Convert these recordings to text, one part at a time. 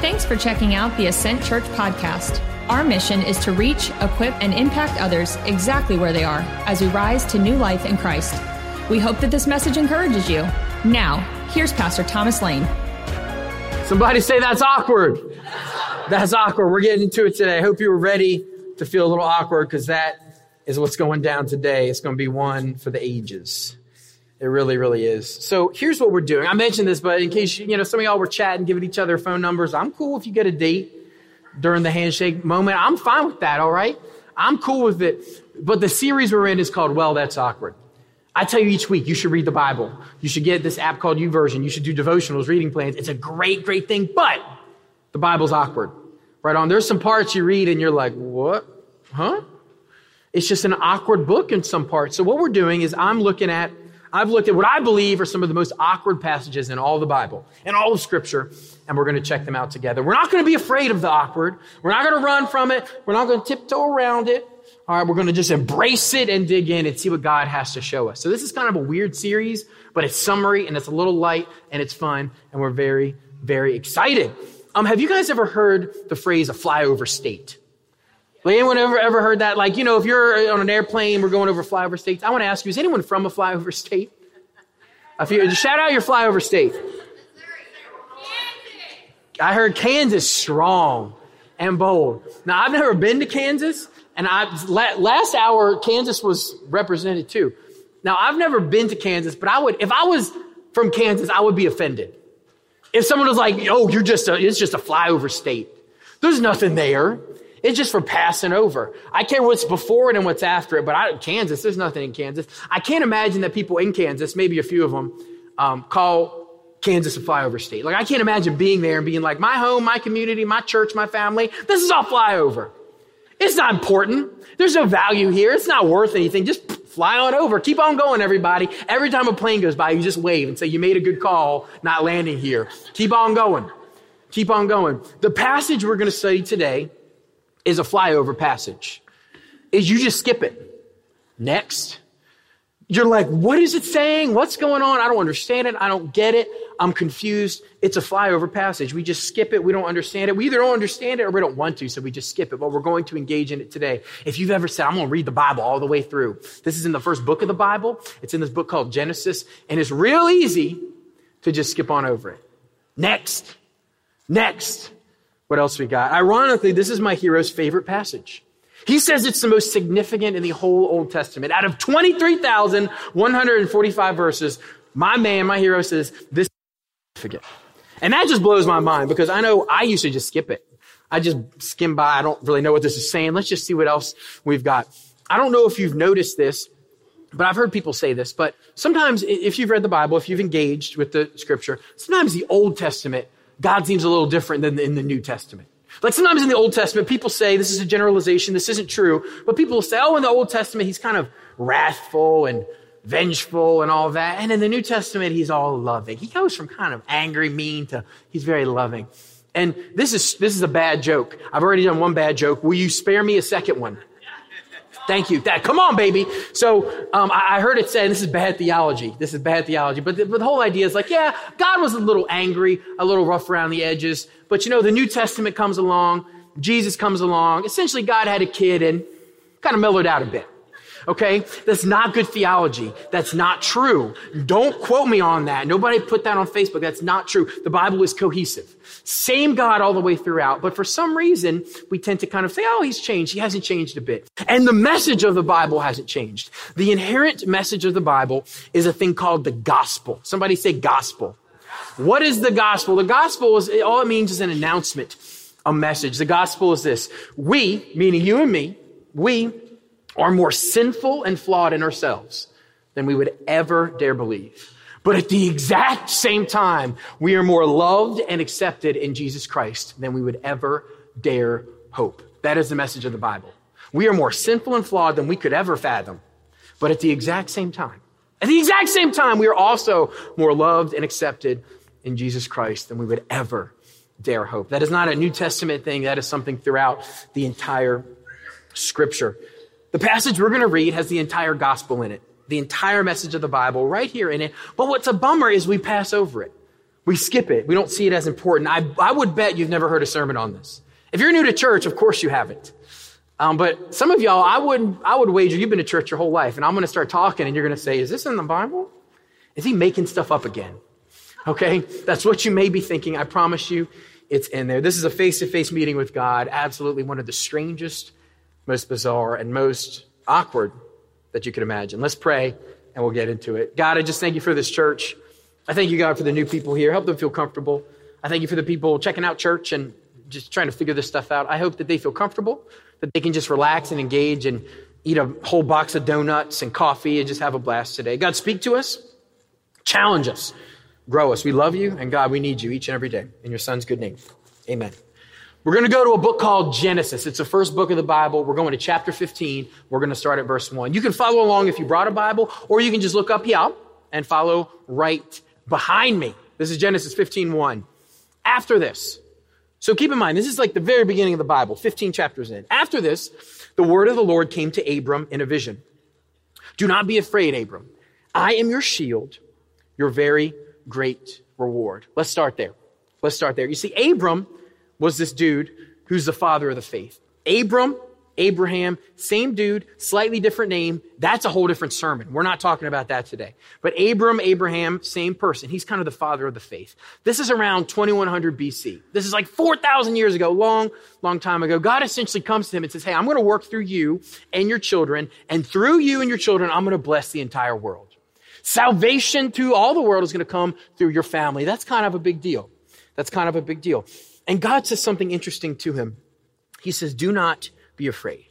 Thanks for checking out the Ascent Church podcast. Our mission is to reach, equip, and impact others exactly where they are as we rise to new life in Christ. We hope that this message encourages you. Now, here's Pastor Thomas Lane. Somebody say that's awkward. That's awkward. We're getting into it today. I hope you were ready to feel a little awkward because that is what's going down today. It's going to be one for the ages. It really, really is. So here's what we're doing. I mentioned this, but in case, you know, some of y'all were chatting, giving each other phone numbers. I'm cool if you get a date during the handshake moment. I'm fine with that, all right? I'm cool with it. But the series we're in is called Well, That's Awkward. I tell you each week, you should read the Bible. You should get this app called YouVersion. You should do devotionals, reading plans. It's a great, great thing, but the Bible's awkward. Right on. There's some parts you read and you're like, what? Huh? It's just an awkward book in some parts. So what we're doing is I'm looking at I've looked at what I believe are some of the most awkward passages in all the Bible and all of Scripture, and we're going to check them out together. We're not going to be afraid of the awkward. We're not going to run from it. We're not going to tiptoe around it. All right, we're going to just embrace it and dig in and see what God has to show us. So this is kind of a weird series, but it's summery and it's a little light and it's fun, and we're very, very excited. Um, have you guys ever heard the phrase a flyover state? Like anyone ever ever heard that? Like, you know, if you're on an airplane, we're going over flyover states. I want to ask you, is anyone from a flyover state? Shout out your flyover state. I heard Kansas strong and bold. Now I've never been to Kansas, and I last hour Kansas was represented too. Now I've never been to Kansas, but I would if I was from Kansas, I would be offended. If someone was like, "Oh, you're just a it's just a flyover state." There's nothing there. It's just for passing over. I care what's before it and what's after it, but I, Kansas, there's nothing in Kansas. I can't imagine that people in Kansas, maybe a few of them, um, call Kansas a flyover state. Like, I can't imagine being there and being like, my home, my community, my church, my family, this is all flyover. It's not important. There's no value here. It's not worth anything. Just fly on over. Keep on going, everybody. Every time a plane goes by, you just wave and say, you made a good call not landing here. Keep on going. Keep on going. The passage we're going to study today is a flyover passage. Is you just skip it. Next. You're like, what is it saying? What's going on? I don't understand it. I don't get it. I'm confused. It's a flyover passage. We just skip it. We don't understand it. We either don't understand it or we don't want to, so we just skip it. But we're going to engage in it today. If you've ever said, I'm going to read the Bible all the way through, this is in the first book of the Bible. It's in this book called Genesis, and it's real easy to just skip on over it. Next. Next. What else we got? Ironically, this is my hero's favorite passage. He says it's the most significant in the whole Old Testament. Out of 23,145 verses, my man, my hero says this is significant. And that just blows my mind because I know I used to just skip it. I just skim by. I don't really know what this is saying. Let's just see what else we've got. I don't know if you've noticed this, but I've heard people say this, but sometimes if you've read the Bible, if you've engaged with the scripture, sometimes the Old Testament God seems a little different than in the New Testament. Like sometimes in the Old Testament, people say, this is a generalization, this isn't true, but people will say, oh, in the Old Testament, he's kind of wrathful and vengeful and all that. And in the New Testament, he's all loving. He goes from kind of angry, mean to he's very loving. And this is, this is a bad joke. I've already done one bad joke. Will you spare me a second one? Thank you. That, come on, baby. So um, I, I, heard it said, this is bad theology. This is bad theology. But the, but the whole idea is like, yeah, God was a little angry, a little rough around the edges. But you know, the New Testament comes along, Jesus comes along. Essentially, God had a kid and kind of mellowed out a bit. Okay? That's not good theology. That's not true. Don't quote me on that. Nobody put that on Facebook. That's not true. The Bible is cohesive. Same God all the way throughout. But for some reason, we tend to kind of say, oh, he's changed. He hasn't changed a bit. And the message of the Bible hasn't changed. The inherent message of the Bible is a thing called the gospel. Somebody say gospel. What is the gospel? The gospel is, all it means is an announcement, a message. The gospel is this. We, meaning you and me, we are more sinful and flawed in ourselves than we would ever dare believe. But at the exact same time, we are more loved and accepted in Jesus Christ than we would ever dare hope. That is the message of the Bible. We are more sinful and flawed than we could ever fathom. But at the exact same time, at the exact same time, we are also more loved and accepted in Jesus Christ than we would ever dare hope. That is not a New Testament thing. That is something throughout the entire scripture. The passage we're going to read has the entire gospel in it, the entire message of the Bible right here in it. But what's a bummer is we pass over it. We skip it. We don't see it as important. I, I would bet you've never heard a sermon on this. If you're new to church, of course you haven't. Um, but some of y'all, I would, I would wager you've been to church your whole life, and I'm going to start talking, and you're going to say, "Is this in the Bible? Is he making stuff up again?" Okay, that's what you may be thinking. I promise you, it's in there. This is a face-to-face meeting with God. Absolutely one of the strangest, most bizarre, and most awkward that you could imagine. Let's pray, and we'll get into it. God, I just thank you for this church. I thank you, God, for the new people here. Help them feel comfortable. I thank you for the people checking out church and just trying to figure this stuff out. I hope that they feel comfortable that they can just relax and engage and eat a whole box of donuts and coffee and just have a blast today. God, speak to us, challenge us, grow us. We love you, and God, we need you each and every day. In your son's good name. Amen. We're going to go to a book called Genesis. It's the first book of the Bible. We're going to chapter 15. We're going to start at verse 1. You can follow along if you brought a Bible, or you can just look up here and follow right behind me. This is Genesis 15 1. After this, so keep in mind, this is like the very beginning of the Bible, 15 chapters in. After this, the word of the Lord came to Abram in a vision. Do not be afraid, Abram. I am your shield, your very great reward. Let's start there. Let's start there. You see, Abram was this dude who's the father of the faith. Abram Abraham, same dude, slightly different name. That's a whole different sermon. We're not talking about that today. But Abram, Abraham, same person. He's kind of the father of the faith. This is around 2100 BC. This is like 4,000 years ago, long, long time ago. God essentially comes to him and says, Hey, I'm going to work through you and your children, and through you and your children, I'm going to bless the entire world. Salvation to all the world is going to come through your family. That's kind of a big deal. That's kind of a big deal. And God says something interesting to him. He says, Do not be afraid.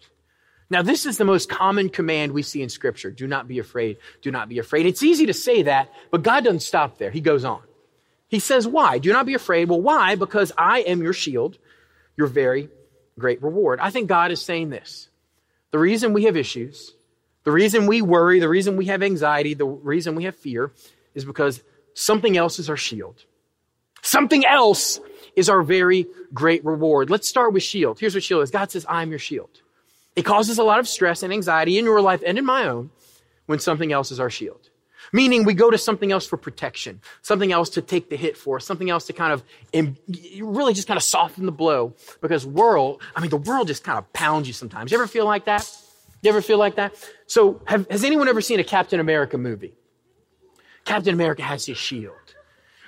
Now, this is the most common command we see in Scripture. Do not be afraid. Do not be afraid. It's easy to say that, but God doesn't stop there. He goes on. He says, Why? Do not be afraid. Well, why? Because I am your shield, your very great reward. I think God is saying this. The reason we have issues, the reason we worry, the reason we have anxiety, the reason we have fear is because something else is our shield. Something else is our very great reward. Let's start with shield. Here's what shield is. God says, I'm your shield. It causes a lot of stress and anxiety in your life and in my own when something else is our shield. Meaning we go to something else for protection, something else to take the hit for, something else to kind of really just kind of soften the blow because world, I mean, the world just kind of pounds you sometimes. You ever feel like that? You ever feel like that? So have, has anyone ever seen a Captain America movie? Captain America has his shield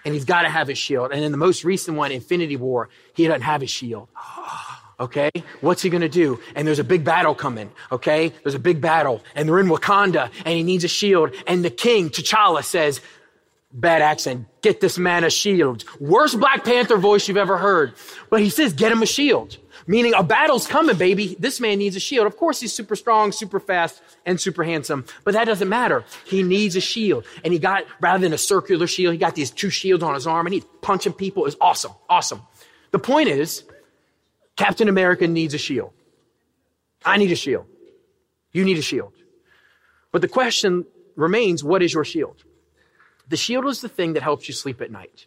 and he's got to have his shield. And in the most recent one, Infinity War, he doesn't have his shield. Okay? What's he gonna do? And there's a big battle coming. Okay? There's a big battle. And they're in Wakanda and he needs a shield. And the king, T'Challa, says, bad accent, get this man a shield. Worst Black Panther voice you've ever heard. But he says, get him a shield. Meaning a battle's coming, baby. This man needs a shield. Of course, he's super strong, super fast, and super handsome, but that doesn't matter. He needs a shield. And he got, rather than a circular shield, he got these two shields on his arm and he's punching people. It's awesome. Awesome. The point is, Captain America needs a shield. I need a shield. You need a shield. But the question remains, what is your shield? The shield is the thing that helps you sleep at night.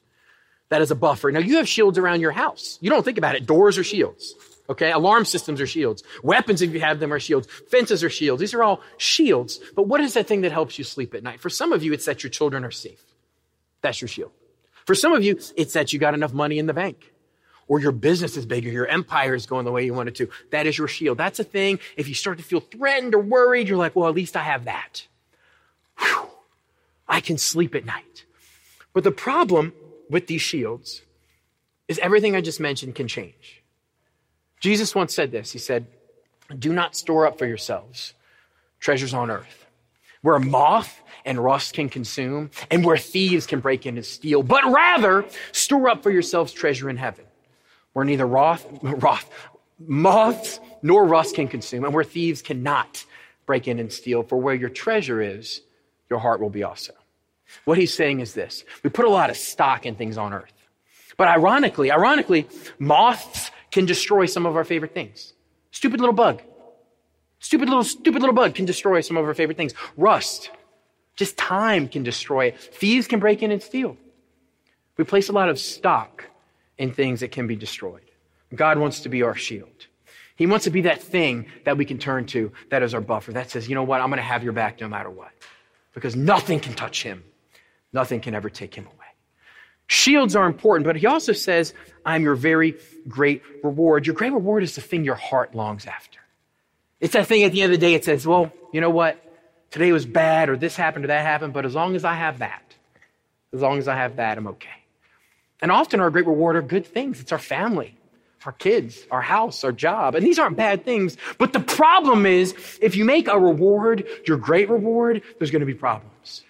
That is a buffer. Now you have shields around your house. You don't think about it. Doors are shields. Okay, alarm systems are shields. Weapons, if you have them, are shields. Fences are shields. These are all shields. But what is that thing that helps you sleep at night? For some of you, it's that your children are safe. That's your shield. For some of you, it's that you got enough money in the bank. Or your business is bigger, your empire is going the way you want it to. That is your shield. That's a thing. If you start to feel threatened or worried, you're like, well, at least I have that. Whew. I can sleep at night. But the problem with these shields is everything I just mentioned can change. Jesus once said this. He said, Do not store up for yourselves treasures on earth, where moth and rust can consume, and where thieves can break in and steal, but rather store up for yourselves treasure in heaven, where neither wrath, wrath, moths nor rust can consume, and where thieves cannot break in and steal. For where your treasure is, your heart will be also. What he's saying is this we put a lot of stock in things on earth. But ironically, ironically, moths can destroy some of our favorite things. Stupid little bug. Stupid little, stupid little bug can destroy some of our favorite things. Rust. Just time can destroy it. Thieves can break in and steal. We place a lot of stock in things that can be destroyed. God wants to be our shield. He wants to be that thing that we can turn to that is our buffer that says, you know what, I'm going to have your back no matter what. Because nothing can touch him. Nothing can ever take him away. Shields are important, but he also says, I'm your very great reward. Your great reward is the thing your heart longs after. It's that thing at the end of the day, it says, well, you know what? Today was bad, or this happened, or that happened, but as long as I have that, as long as I have that, I'm okay. And often our great reward are good things. It's our family, our kids, our house, our job. And these aren't bad things. But the problem is, if you make a reward your great reward, there's going to be problems.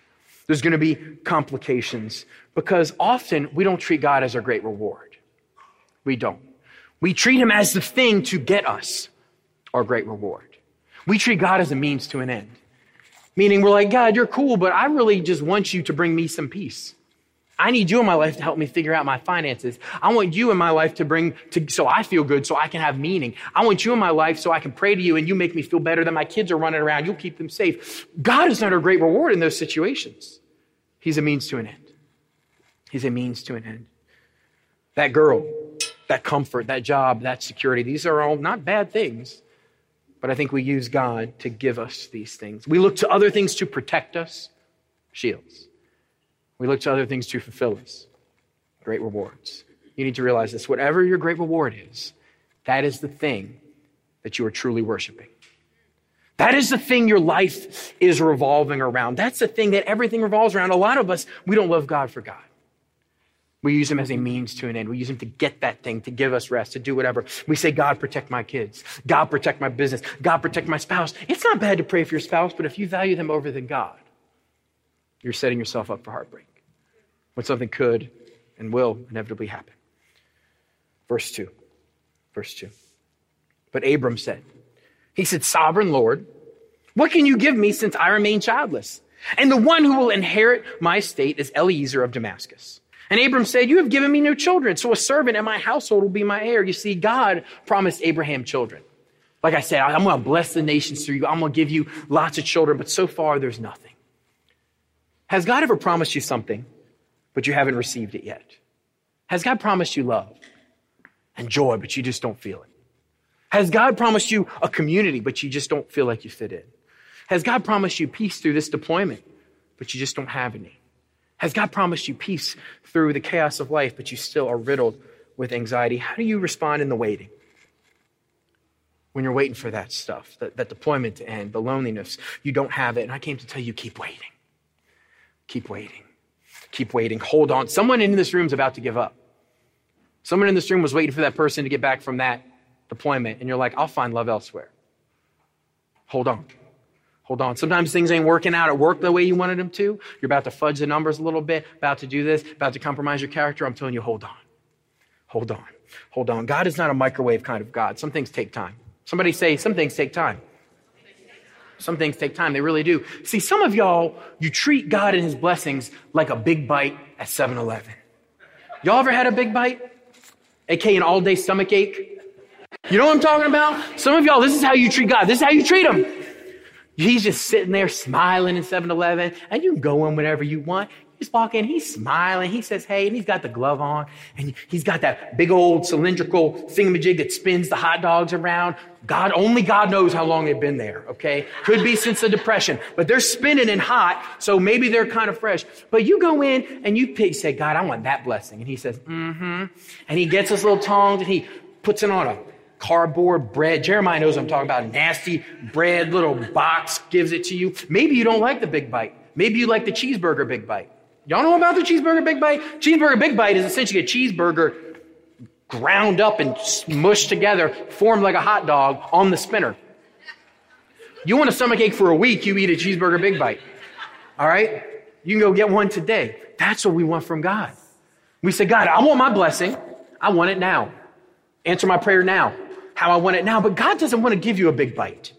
There's going to be complications because often we don't treat God as our great reward. We don't. We treat him as the thing to get us our great reward. We treat God as a means to an end. Meaning we're like, God, you're cool, but I really just want you to bring me some peace. I need you in my life to help me figure out my finances. I want you in my life to bring to, so I feel good, so I can have meaning. I want you in my life so I can pray to you and you make me feel better that my kids are running around. You'll keep them safe. God is not a great reward in those situations. He's a means to an end. He's a means to an end. That girl, that comfort, that job, that security, these are all not bad things. But I think we use God to give us these things. We look to other things to protect us, shields. We look to other things to fulfill us, great rewards. You need to realize this whatever your great reward is, that is the thing that you are truly worshiping. That is the thing your life is revolving around. That's the thing that everything revolves around. A lot of us, we don't love God for God. We use them as a means to an end. We use them to get that thing, to give us rest, to do whatever. We say, God, protect my kids. God, protect my business. God, protect my spouse. It's not bad to pray for your spouse, but if you value them over than God, you're setting yourself up for heartbreak when something could and will inevitably happen. Verse 2. Verse 2. But Abram said, He said, Sovereign Lord, what can you give me since I remain childless? And the one who will inherit my estate is Eliezer of Damascus. And Abram said, You have given me no children, so a servant in my household will be my heir. You see, God promised Abraham children. Like I said, I'm going to bless the nations through you. I'm going to give you lots of children, but so far there's nothing. Has God ever promised you something, but you haven't received it yet? Has God promised you love and joy, but you just don't feel it? Has God promised you a community, but you just don't feel like you fit in? Has God promised you peace through this deployment, but you just don't have any? Has God promised you peace through the chaos of life, but you still are riddled with anxiety? How do you respond in the waiting? When you're waiting for that stuff, that, that deployment to end, the loneliness, you don't have it. And I came to tell you, keep waiting. Keep waiting. Keep waiting. Hold on. Someone in this room is about to give up. Someone in this room was waiting for that person to get back from that deployment, and you're like, I'll find love elsewhere. Hold on. Hold on. Sometimes things ain't working out at work the way you wanted them to. You're about to fudge the numbers a little bit, about to do this, about to compromise your character. I'm telling you, hold on. Hold on. Hold on. God is not a microwave kind of God. Some things take time. Somebody say, some things take time. Some things take time. They really do. See, some of y'all, you treat God and his blessings like a big bite at 7 Eleven. Y'all ever had a big bite? AKA an all day stomach ache? You know what I'm talking about? Some of y'all, this is how you treat God. This is how you treat him. He's just sitting there smiling in 7 Eleven, and you can go in whenever you want. You just walk in, he's smiling. He says, Hey, and he's got the glove on, and he's got that big old cylindrical thingamajig that spins the hot dogs around. God, only God knows how long they've been there, okay? Could be since the Depression, but they're spinning and hot, so maybe they're kind of fresh. But you go in and you pick, say, God, I want that blessing. And he says, Mm hmm. And he gets his little tongs and he puts it on a cardboard bread. Jeremiah knows I'm talking about. Nasty bread, little box gives it to you. Maybe you don't like the big bite. Maybe you like the cheeseburger big bite. Y'all know about the cheeseburger big bite? Cheeseburger big bite is essentially a cheeseburger ground up and smushed together, formed like a hot dog on the spinner. You want a stomach ache for a week, you eat a cheeseburger big bite. All right? You can go get one today. That's what we want from God. We say, God, I want my blessing. I want it now. Answer my prayer now how I want it now, but God doesn't want to give you a big bite.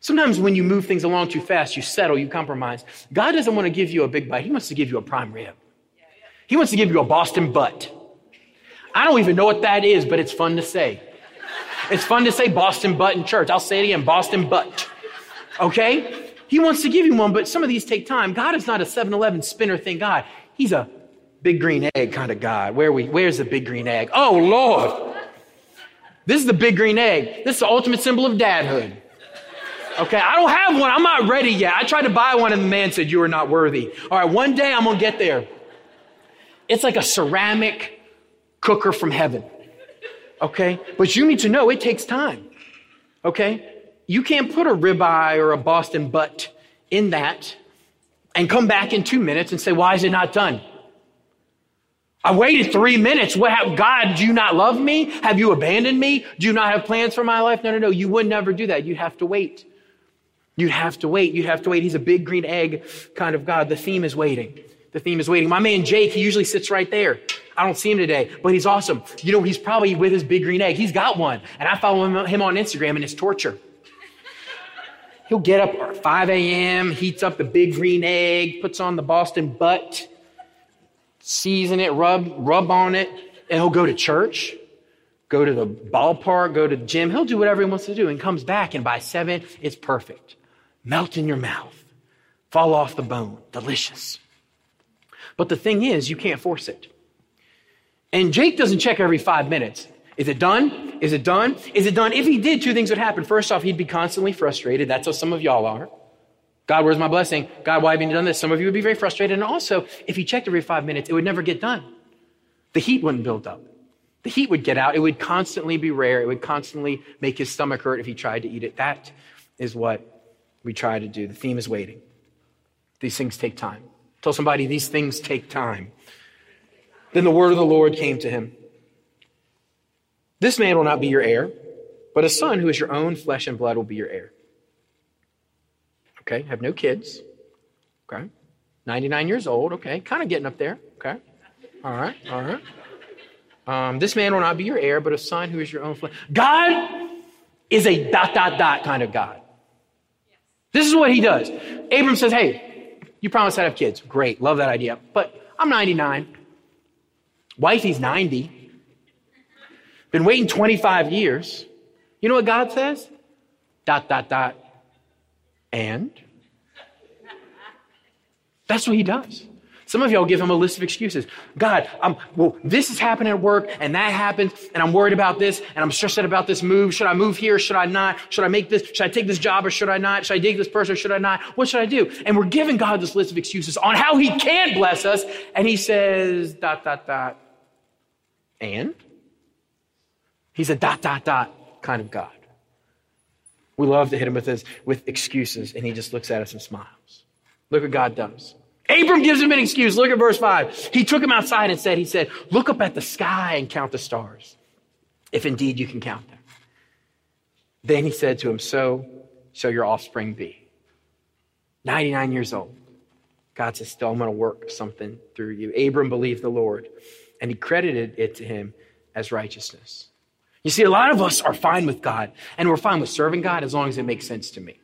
Sometimes when you move things along too fast, you settle, you compromise. God doesn't want to give you a big bite. He wants to give you a prime rib. He wants to give you a Boston butt. I don't even know what that is, but it's fun to say. It's fun to say Boston butt in church. I'll say it again, Boston butt. Okay? He wants to give you one, but some of these take time. God is not a 7-Eleven spinner thing God. He's a big green egg kind of God. Where we, where's the big green egg? Oh, Lord. This is the big green egg. This is the ultimate symbol of dadhood. Okay, I don't have one. I'm not ready yet. I tried to buy one and the man said, You are not worthy. All right, one day I'm to get there. It's like a ceramic cooker from heaven. Okay? But you need to know it takes time. Okay? You can't put a ribeye or a Boston butt in that and come back in two minutes and say, why is it not done? I waited three minutes. What, have, God, do you not love me? Have you abandoned me? Do you not have plans for my life? No, no, no. You would never do that. You'd have to wait. You'd have to wait. You'd have to wait. He's a big green egg kind of God. The theme is waiting. The theme is waiting. My man Jake, he usually sits right there. I don't see him today, but he's awesome. You know, he's probably with his big green egg. He's got one. And I follow him on Instagram and it's torture. He'll get up at 5 a.m., heats up the big green egg, puts on the Boston butt, season it, rub, rub on it, and he'll go to church, go to the ballpark, go to the gym. He'll do whatever he wants to do and comes back, and by seven, it's perfect. Melt in your mouth, fall off the bone, delicious. But the thing is, you can't force it. And Jake doesn't check every five minutes. Is it done? Is it done? Is it done? If he did, two things would happen. First off, he'd be constantly frustrated. That's how some of y'all are. God, where's my blessing? God, why haven't you done this? Some of you would be very frustrated. And also, if he checked every five minutes, it would never get done. The heat wouldn't build up. The heat would get out. It would constantly be rare. It would constantly make his stomach hurt if he tried to eat it. That is what we try to do. The theme is waiting. These things take time. Tell somebody these things take time. Then the word of the Lord came to him. This man will not be your heir, but a son who is your own flesh and blood will be your heir. Okay, have no kids. Okay, 99 years old. Okay, kind of getting up there. Okay, all right, all right. Um, this man will not be your heir, but a son who is your own flesh. God is a dot, dot, dot kind of God. This is what he does. Abram says, Hey, you promised I'd have kids. Great, love that idea. But I'm 99. Wifey's 90. Been waiting 25 years. You know what God says? Dot, dot, dot. And? That's what he does. Some of y'all give him a list of excuses. God, I'm, well, this is happening at work and that happens and I'm worried about this and I'm stressed out about this move. Should I move here? Should I not? Should I make this? Should I take this job or should I not? Should I date this person or should I not? What should I do? And we're giving God this list of excuses on how he can bless us. And he says, dot, dot, dot. And? He's a dot, dot, dot kind of God. We love to hit him with, his, with excuses, and he just looks at us and smiles. Look what God does. Abram gives him an excuse. Look at verse 5. He took him outside and said, He said, Look up at the sky and count the stars, if indeed you can count them. Then he said to him, So shall your offspring be. 99 years old. God says, Still, I'm going to work something through you. Abram believed the Lord, and he credited it to him as righteousness. You see, a lot of us are fine with God, and we're fine with serving God as long as it makes sense to me.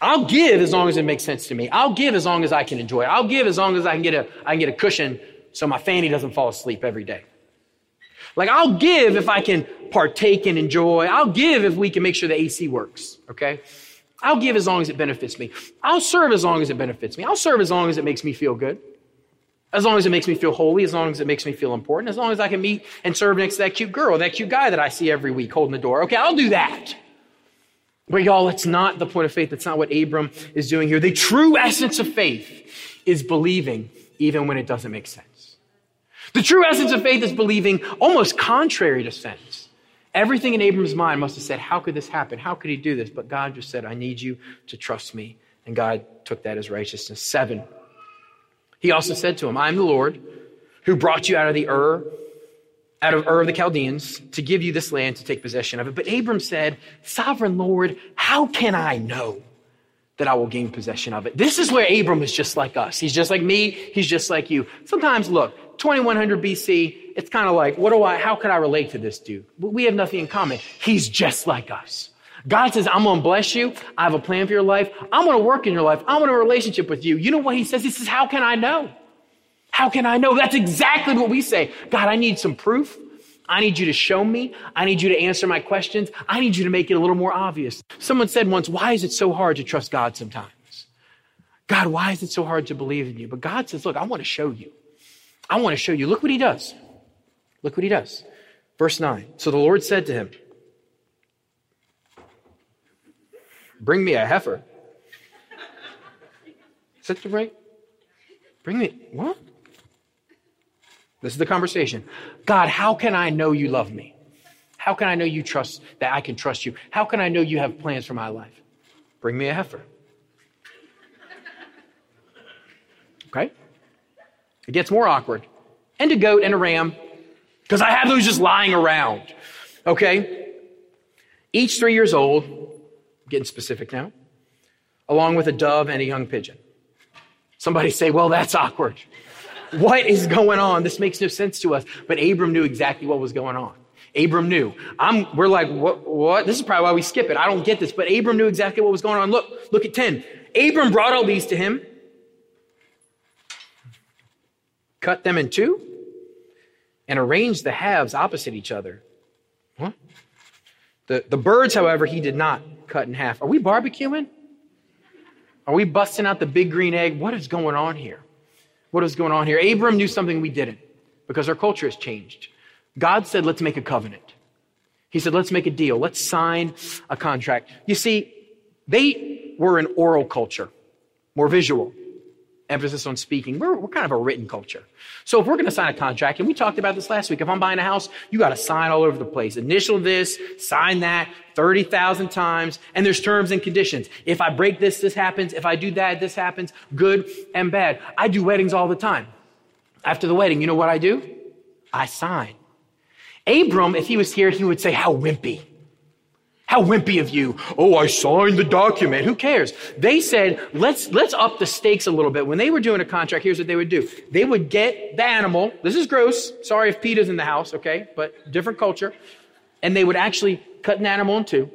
I'll give as long as it makes sense to me. I'll give as long as I can enjoy. I'll give as long as I can get a, I can get a cushion so my fanny doesn't fall asleep every day. Like I'll give if I can partake and enjoy. I'll give if we can make sure the AC works. Okay. I'll give as long as it benefits me. I'll serve as long as it benefits me. I'll serve as long as it makes me feel good. As long as it makes me feel holy, as long as it makes me feel important, as long as I can meet and serve next to that cute girl, that cute guy that I see every week holding the door. Okay, I'll do that. But y'all, it's not the point of faith. That's not what Abram is doing here. The true essence of faith is believing even when it doesn't make sense. The true essence of faith is believing almost contrary to sense. Everything in Abram's mind must have said, How could this happen? How could he do this? But God just said, I need you to trust me. And God took that as righteousness. Seven, he also said to him, I am the Lord who brought you out of the Ur, out of Ur of the Chaldeans, to give you this land to take possession of it. But Abram said, Sovereign Lord, how can I know that I will gain possession of it? This is where Abram is just like us. He's just like me. He's just like you. Sometimes, look, 2100 BC, it's kind of like, what do I, how could I relate to this dude? We have nothing in common. He's just like us. God says, I'm going to bless you. I have a plan for your life. I'm going to work in your life. I want a relationship with you. You know what he says? He says, how can I know? How can I know? That's exactly what we say. God, I need some proof. I need you to show me. I need you to answer my questions. I need you to make it a little more obvious. Someone said once, why is it so hard to trust God sometimes? God, why is it so hard to believe in you? But God says, look, I want to show you. I want to show you. Look what he does. Look what he does. Verse 9. So the Lord said to him, Bring me a heifer. Is that the right? Bring me, what? This is the conversation. God, how can I know you love me? How can I know you trust that I can trust you? How can I know you have plans for my life? Bring me a heifer. Okay? It gets more awkward. And a goat and a ram, because I have those just lying around. Okay? Each three years old, getting specific now, along with a dove and a young pigeon. Somebody say, well, that's awkward. What is going on? This makes no sense to us. But Abram knew exactly what was going on. Abram knew. I'm, we're like, what, what? This is probably why we skip it. I don't get this. But Abram knew exactly what was going on. Look, look at 10. Abram brought all these to him, cut them in two, and arranged the halves opposite each other. What? The, the birds, however, he did not cut in half. Are we barbecuing? Are we busting out the big green egg? What is going on here? What is going on here? Abram knew something we didn't because our culture has changed. God said, let's make a covenant. He said, let's make a deal. Let's sign a contract. You see, they were an oral culture, more visual emphasis on speaking. We're, we're kind of a written culture. So if we're going to sign a contract, and we talked about this last week, if I'm buying a house, you got to sign all over the place. Initial this, sign that 30,000 times, and there's terms and conditions. If I break this, this happens. If I do that, this happens. Good and bad. I do weddings all the time. After the wedding, you know what I do? I sign. Abram, if he was here, he would say, how wimpy. How wimpy of you. Oh, I signed the document. Who cares? They said, let's, let's up the stakes a little bit. When they were doing a contract, here's what they would do. They would get the animal. This is gross. Sorry if PETA's in the house, okay? But different culture. And they would actually cut an animal in two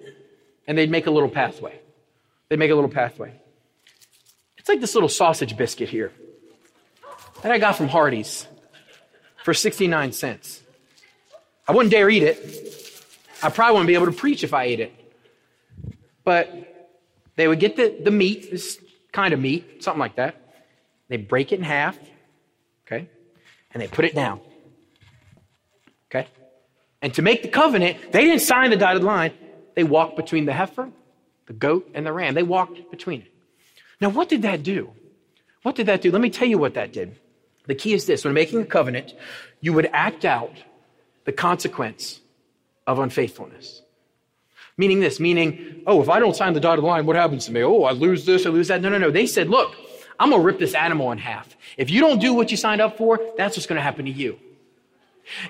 and they'd make a little pathway. They'd make a little pathway. It's like this little sausage biscuit here that I got from Hardee's for 69 cents. I wouldn't dare eat it. I probably wouldn't be able to preach if I ate it. But they would get the, the meat, this kind of meat, something like that. They break it in half, okay? And they put it down. Okay? And to make the covenant, they didn't sign the dotted line. They walked between the heifer, the goat, and the ram. They walked between it. Now, what did that do? What did that do? Let me tell you what that did. The key is this when making a covenant, you would act out the consequence of unfaithfulness. Meaning this, meaning, oh, if I don't sign the dotted line, what happens to me? Oh, I lose this, I lose that. No, no, no. They said, look, I'm going to rip this animal in half. If you don't do what you signed up for, that's what's going to happen to you.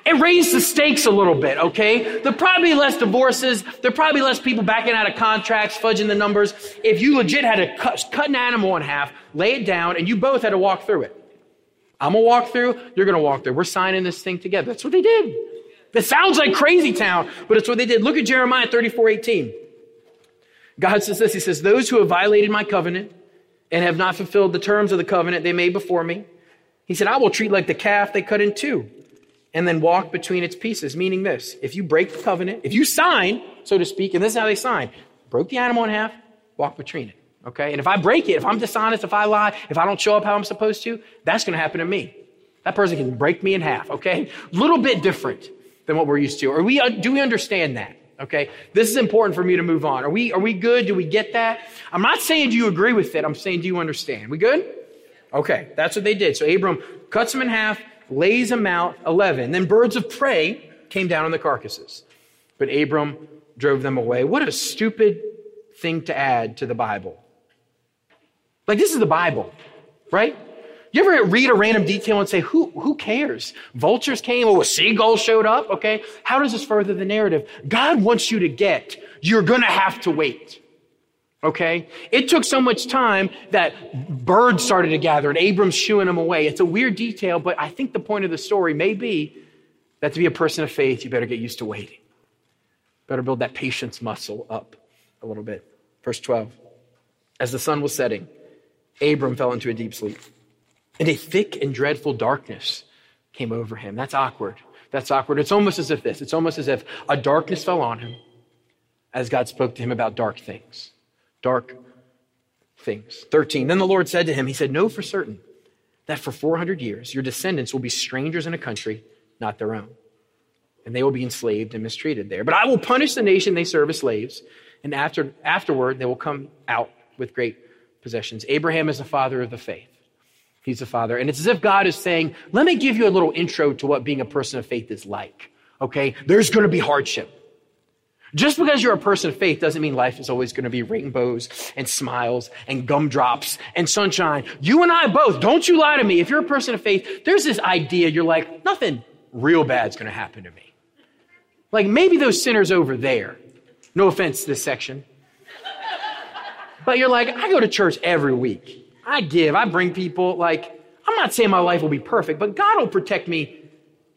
It raised the stakes a little bit, okay? There probably less divorces. There probably less people backing out of contracts, fudging the numbers. If you legit had to cut, cut an animal in half, lay it down, and you both had to walk through it. I'm going to walk through, you're going to walk through. We're signing this thing together. That's what they did. It sounds like crazy town, but it's what they did. Look at Jeremiah 34 18. God says this He says, Those who have violated my covenant and have not fulfilled the terms of the covenant they made before me, He said, I will treat like the calf they cut in two and then walk between its pieces. Meaning this if you break the covenant, if you sign, so to speak, and this is how they sign broke the animal in half, walk between it. Okay? And if I break it, if I'm dishonest, if I lie, if I don't show up how I'm supposed to, that's going to happen to me. That person can break me in half, okay? Little bit different than what we're used to. Are we, uh, do we understand that? Okay. This is important for me to move on. Are we, are we good? Do we get that? I'm not saying do you agree with it. I'm saying do you understand? We good? Okay. That's what they did. So Abram cuts them in half, lays them out 11. Then birds of prey came down on the carcasses. But Abram drove them away. What a stupid thing to add to the Bible. Like, this is the Bible, right? You ever read a random detail and say, who, who cares? Vultures came, or a seagull showed up, okay? How does this further the narrative? God wants you to get, you're gonna have to wait. Okay? It took so much time that birds started to gather and Abram's shooing them away. It's a weird detail, but I think the point of the story may be that to be a person of faith, you better get used to waiting. Better build that patience muscle up a little bit. Verse 12. As the sun was setting, Abram fell into a deep sleep. And a thick and dreadful darkness came over him. That's awkward. That's awkward. It's almost as if this, it's almost as if a darkness fell on him as God spoke to him about dark things. Dark things. 13. Then the Lord said to him, He said, Know for certain that for 400 years your descendants will be strangers in a country not their own. And they will be enslaved and mistreated there. But I will punish the nation they serve as slaves, and after, afterward they will come out with great possessions. Abraham is the father of the faith. He's the Father. And it's as if God is saying, let me give you a little intro to what being a person of faith is like. Okay? There's going to be hardship. Just because you're a person of faith doesn't mean life is always going to be rainbows and smiles and gumdrops and sunshine. You and I both, don't you lie to me. If you're a person of faith, there's this idea you're like, nothing real bad's going to happen to me. Like maybe those sinners over there. No offense to this section. But you're like, I go to church every week. I give, I bring people, like, I'm not saying my life will be perfect, but God will protect me.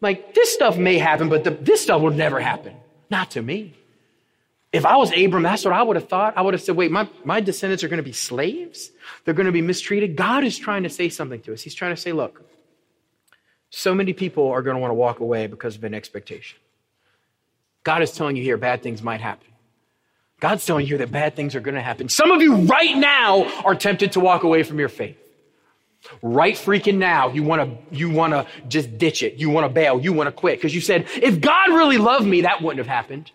Like, this stuff may happen, but the, this stuff will never happen. Not to me. If I was Abram, that's what I would have thought. I would have said, wait, my, my descendants are going to be slaves? They're going to be mistreated? God is trying to say something to us. He's trying to say, look, so many people are going to want to walk away because of an expectation. God is telling you here bad things might happen. God's telling you that bad things are going to happen. Some of you right now are tempted to walk away from your faith. Right freaking now, you want to, you want to just ditch it. You want to bail. You want to quit because you said, if God really loved me, that wouldn't have happened.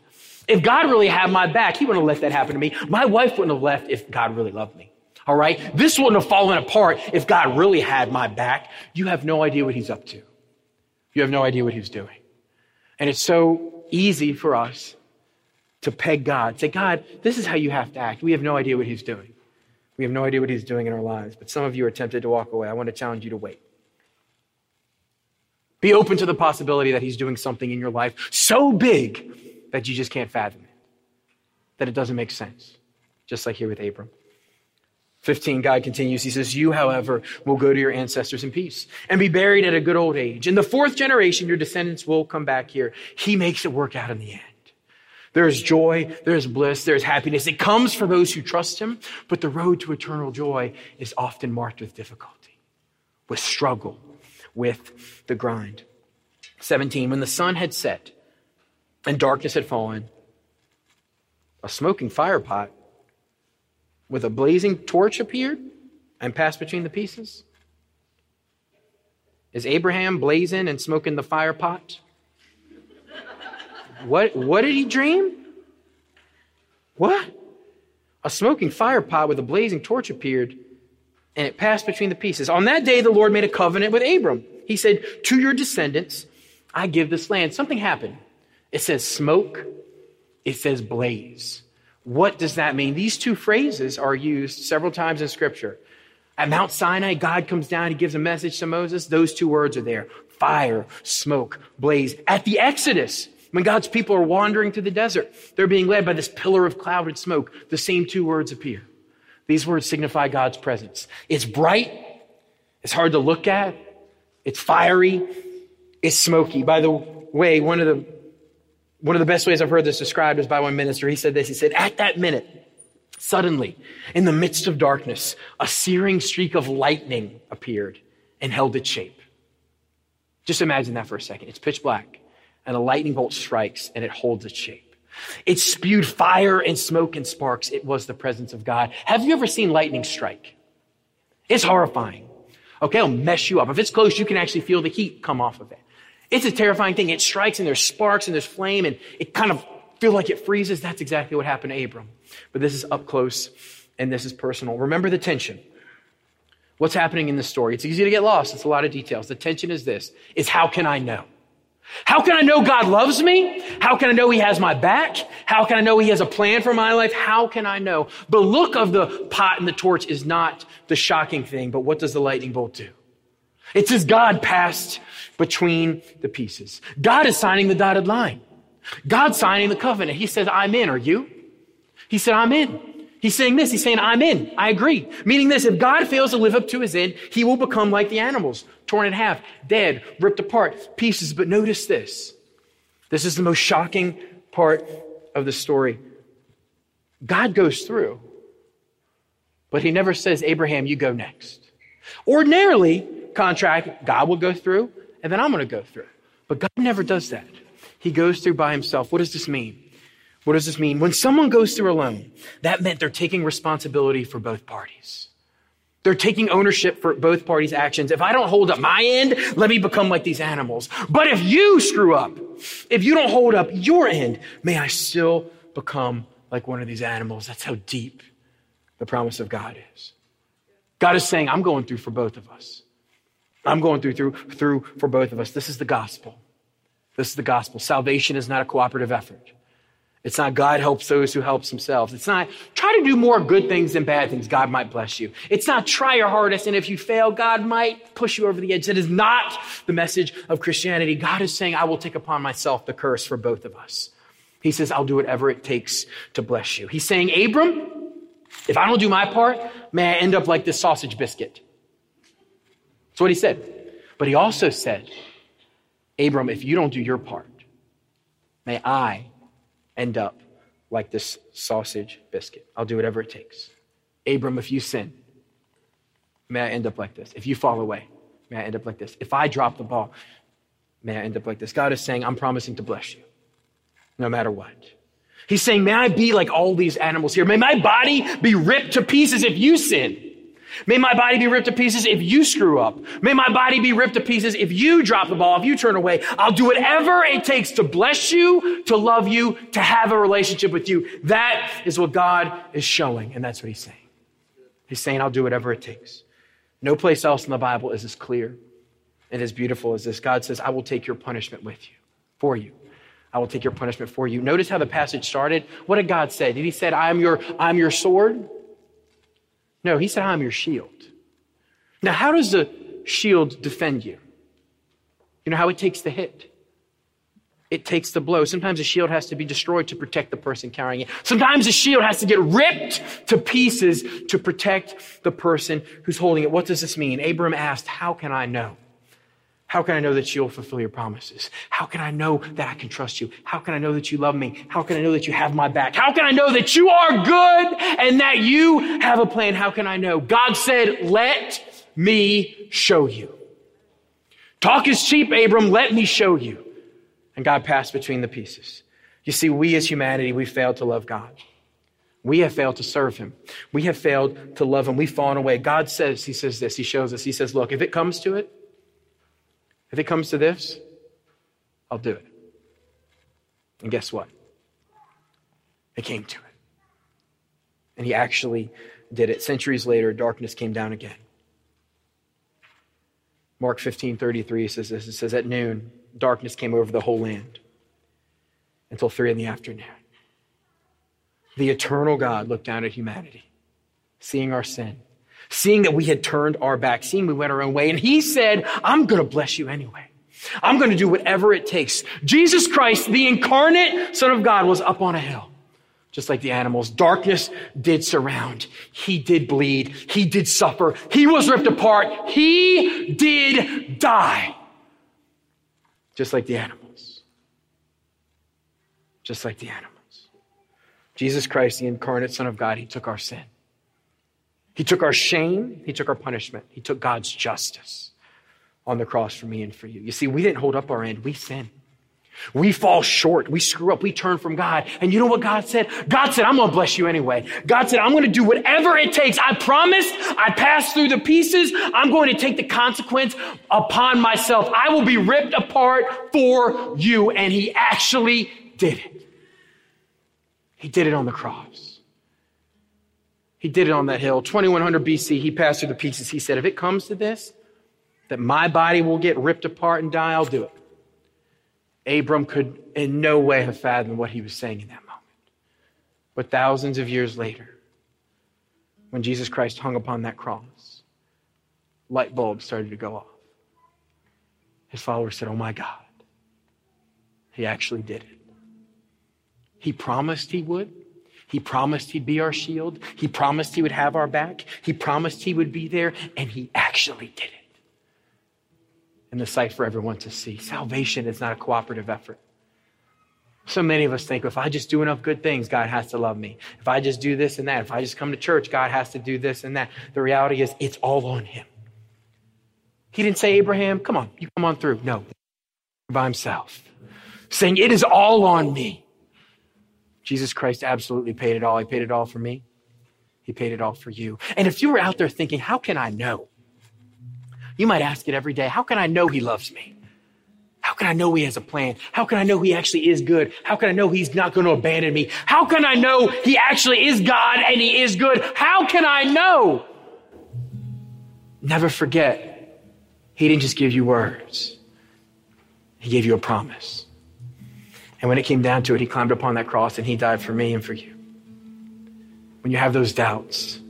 If God really had my back, he wouldn't have let that happen to me. My wife wouldn't have left if God really loved me. All right. This wouldn't have fallen apart if God really had my back. You have no idea what he's up to. You have no idea what he's doing. And it's so easy for us to peg God. Say, God, this is how you have to act. We have no idea what He's doing. We have no idea what He's doing in our lives. But some of you are tempted to walk away. I want to challenge you to wait. Be open to the possibility that He's doing something in your life so big that you just can't fathom it, that it doesn't make sense, just like here with Abram. 15, God continues. He says, You, however, will go to your ancestors in peace and be buried at a good old age. In the fourth generation, your descendants will come back here. He makes it work out in the end. There's joy, there's bliss, there's happiness. It comes for those who trust Him, but the road to eternal joy is often marked with difficulty, with struggle, with the grind. 17, when the sun had set and darkness had fallen, a smoking fire pot with a blazing torch appeared and passed between the pieces. Is Abraham blazing and smoking the firepot? What, what did he dream? What? A smoking fire pot with a blazing torch appeared, and it passed between the pieces. On that day, the Lord made a covenant with Abram. He said, To your descendants, I give this land. Something happened. It says smoke, it says blaze. What does that mean? These two phrases are used several times in Scripture. At Mount Sinai, God comes down, he gives a message to Moses. Those two words are there fire, smoke, blaze. At the Exodus, when God's people are wandering through the desert, they're being led by this pillar of cloud and smoke. The same two words appear. These words signify God's presence. It's bright. It's hard to look at. It's fiery. It's smoky. By the way, one of the, one of the best ways I've heard this described is by one minister. He said this. He said, at that minute, suddenly, in the midst of darkness, a searing streak of lightning appeared and held its shape. Just imagine that for a second. It's pitch black and a lightning bolt strikes and it holds its shape. It spewed fire and smoke and sparks. It was the presence of God. Have you ever seen lightning strike? It's horrifying. Okay, it'll mess you up. If it's close, you can actually feel the heat come off of it. It's a terrifying thing. It strikes and there's sparks and there's flame and it kind of feels like it freezes. That's exactly what happened to Abram. But this is up close and this is personal. Remember the tension. What's happening in the story? It's easy to get lost. It's a lot of details. The tension is this, is how can I know? How can I know God loves me? How can I know He has my back? How can I know He has a plan for my life? How can I know? The look of the pot and the torch is not the shocking thing, but what does the lightning bolt do? It says God passed between the pieces. God is signing the dotted line. God's signing the covenant. He says, I'm in. Are you? He said, I'm in. He's saying this. He's saying, I'm in. I agree. Meaning this, if God fails to live up to his end, he will become like the animals, torn in half, dead, ripped apart, pieces. But notice this. This is the most shocking part of the story. God goes through, but he never says, Abraham, you go next. Ordinarily, contract, God will go through, and then I'm going to go through. But God never does that. He goes through by himself. What does this mean? What does this mean? When someone goes through alone, that meant they're taking responsibility for both parties. They're taking ownership for both parties' actions. If I don't hold up my end, let me become like these animals. But if you screw up, if you don't hold up your end, may I still become like one of these animals. That's how deep the promise of God is. God is saying, I'm going through for both of us. I'm going through, through, through for both of us. This is the gospel. This is the gospel. Salvation is not a cooperative effort. It's not God helps those who helps themselves. It's not try to do more good things than bad things. God might bless you. It's not try your hardest and if you fail, God might push you over the edge. That is not the message of Christianity. God is saying, I will take upon myself the curse for both of us. He says, I'll do whatever it takes to bless you. He's saying, Abram, if I don't do my part, may I end up like this sausage biscuit. That's what he said. But he also said, Abram, if you don't do your part, may I end up like this sausage biscuit. I'll do whatever it takes. Abram, if you sin, may I end up like this. If you fall away, may I end up like this. If I drop the ball, may I end up like this. God is saying, I'm promising to bless you no matter what. He's saying, may I be like all these animals here. May my body be ripped to pieces if you sin. May my body be ripped to pieces if you screw up. May my body be ripped to pieces if you drop the ball, if you turn away. I'll do whatever it takes to bless you, to love you, to have a relationship with you. That is what God is showing, and that's what He's saying. He's saying, I'll do whatever it takes. No place else in the Bible is as clear and as beautiful as this. God says, I will take your punishment with you, for you. I will take your punishment for you. Notice how the passage started. What did God say? Did He say, I'm your, I'm your sword? No, he said, I'm your shield. Now, how does the shield defend you? You know how it takes the hit? It takes the blow. Sometimes a shield has to be destroyed to protect the person carrying it. Sometimes a shield has to get ripped to pieces to protect the person who's holding it. What does this mean? Abram asked, How can I know? How can I know that you'll fulfill your promises? How can I know that I can trust you? How can I know that you love me? How can I know that you have my back? How can I know that you are good and that you have a plan? How can I know? God said, let me show you. Talk is cheap, Abram. Let me show you. And God passed between the pieces. You see, we as humanity, we failed to love God. We have failed to serve him. We have failed to love him. We've fallen away. God says, he says this, he shows us, he says, look, if it comes to it, if it comes to this, I'll do it. And guess what? It came to it. And he actually did it. Centuries later, darkness came down again. Mark 15 33 says this. It says, At noon, darkness came over the whole land until three in the afternoon. The eternal God looked down at humanity, seeing our sin, seeing that we had turned our back, seeing we went our own way. And he said, I'm going to bless you anyway. I'm going to do whatever it takes. Jesus Christ, the incarnate Son of God, was up on a hill. Just like the animals, darkness did surround. He did bleed. He did suffer. He was ripped apart. He did die. Just like the animals. Just like the animals. Jesus Christ, the incarnate Son of God, He took our sin. He took our shame, He took our punishment, He took God's justice on the cross for me and for you. You see, we didn't hold up our end, we sin. We fall short. We screw up. We turn from God. And you know what God said? God said, I'm going to bless you anyway. God said, I'm going to do whatever it takes. I promised I passed through the pieces. I'm going to take the consequence upon myself. I will be ripped apart for you. And he actually did it. He did it on the cross. He did it on that hill. 2100 BC, he passed through the pieces. He said, if it comes to this, that my body will get ripped apart and die, I'll do it. Abram could in no way have fathomed what he was saying in that moment. But thousands of years later, when Jesus Christ hung upon that cross, light bulbs started to go off. His followers said, Oh my God, he actually did it. He promised he would. He promised he'd be our shield. He promised he would have our back. He promised he would be there, and he actually did it. In the sight for everyone to see. Salvation is not a cooperative effort. So many of us think if I just do enough good things, God has to love me. If I just do this and that, if I just come to church, God has to do this and that. The reality is, it's all on Him. He didn't say, Abraham, come on, you come on through. No, by Himself. Saying, it is all on me. Jesus Christ absolutely paid it all. He paid it all for me. He paid it all for you. And if you were out there thinking, how can I know? You might ask it every day. How can I know he loves me? How can I know he has a plan? How can I know he actually is good? How can I know he's not going to abandon me? How can I know he actually is God and he is good? How can I know? Never forget He didn't just give you words, He gave you a promise. And when it came down to it, He climbed upon that cross and He died for me and for you. When you have those doubts,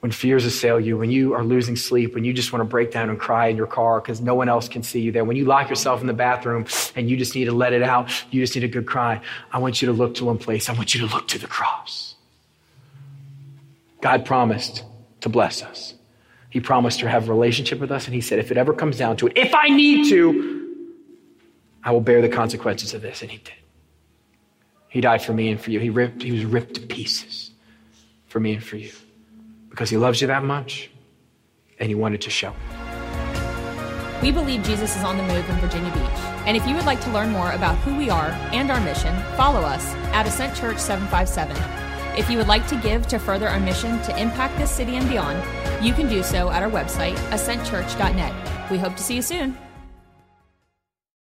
when fears assail you, when you are losing sleep, when you just want to break down and cry in your car because no one else can see you there, when you lock yourself in the bathroom and you just need to let it out, you just need a good cry, I want you to look to one place. I want you to look to the cross. God promised to bless us. He promised to have a relationship with us, and He said, if it ever comes down to it, if I need to, I will bear the consequences of this. And He did. He died for me and for you. He, ripped, he was ripped to pieces for me and for you because He loves you that much, and He wanted to show We believe Jesus is on the move in Virginia Beach. And if you would like to learn more about who we are and our mission, follow us at Ascent Church 757. If you would like to give to further our mission to impact this city and beyond, you can do so at our website, ascentchurch.net. We hope to see you soon.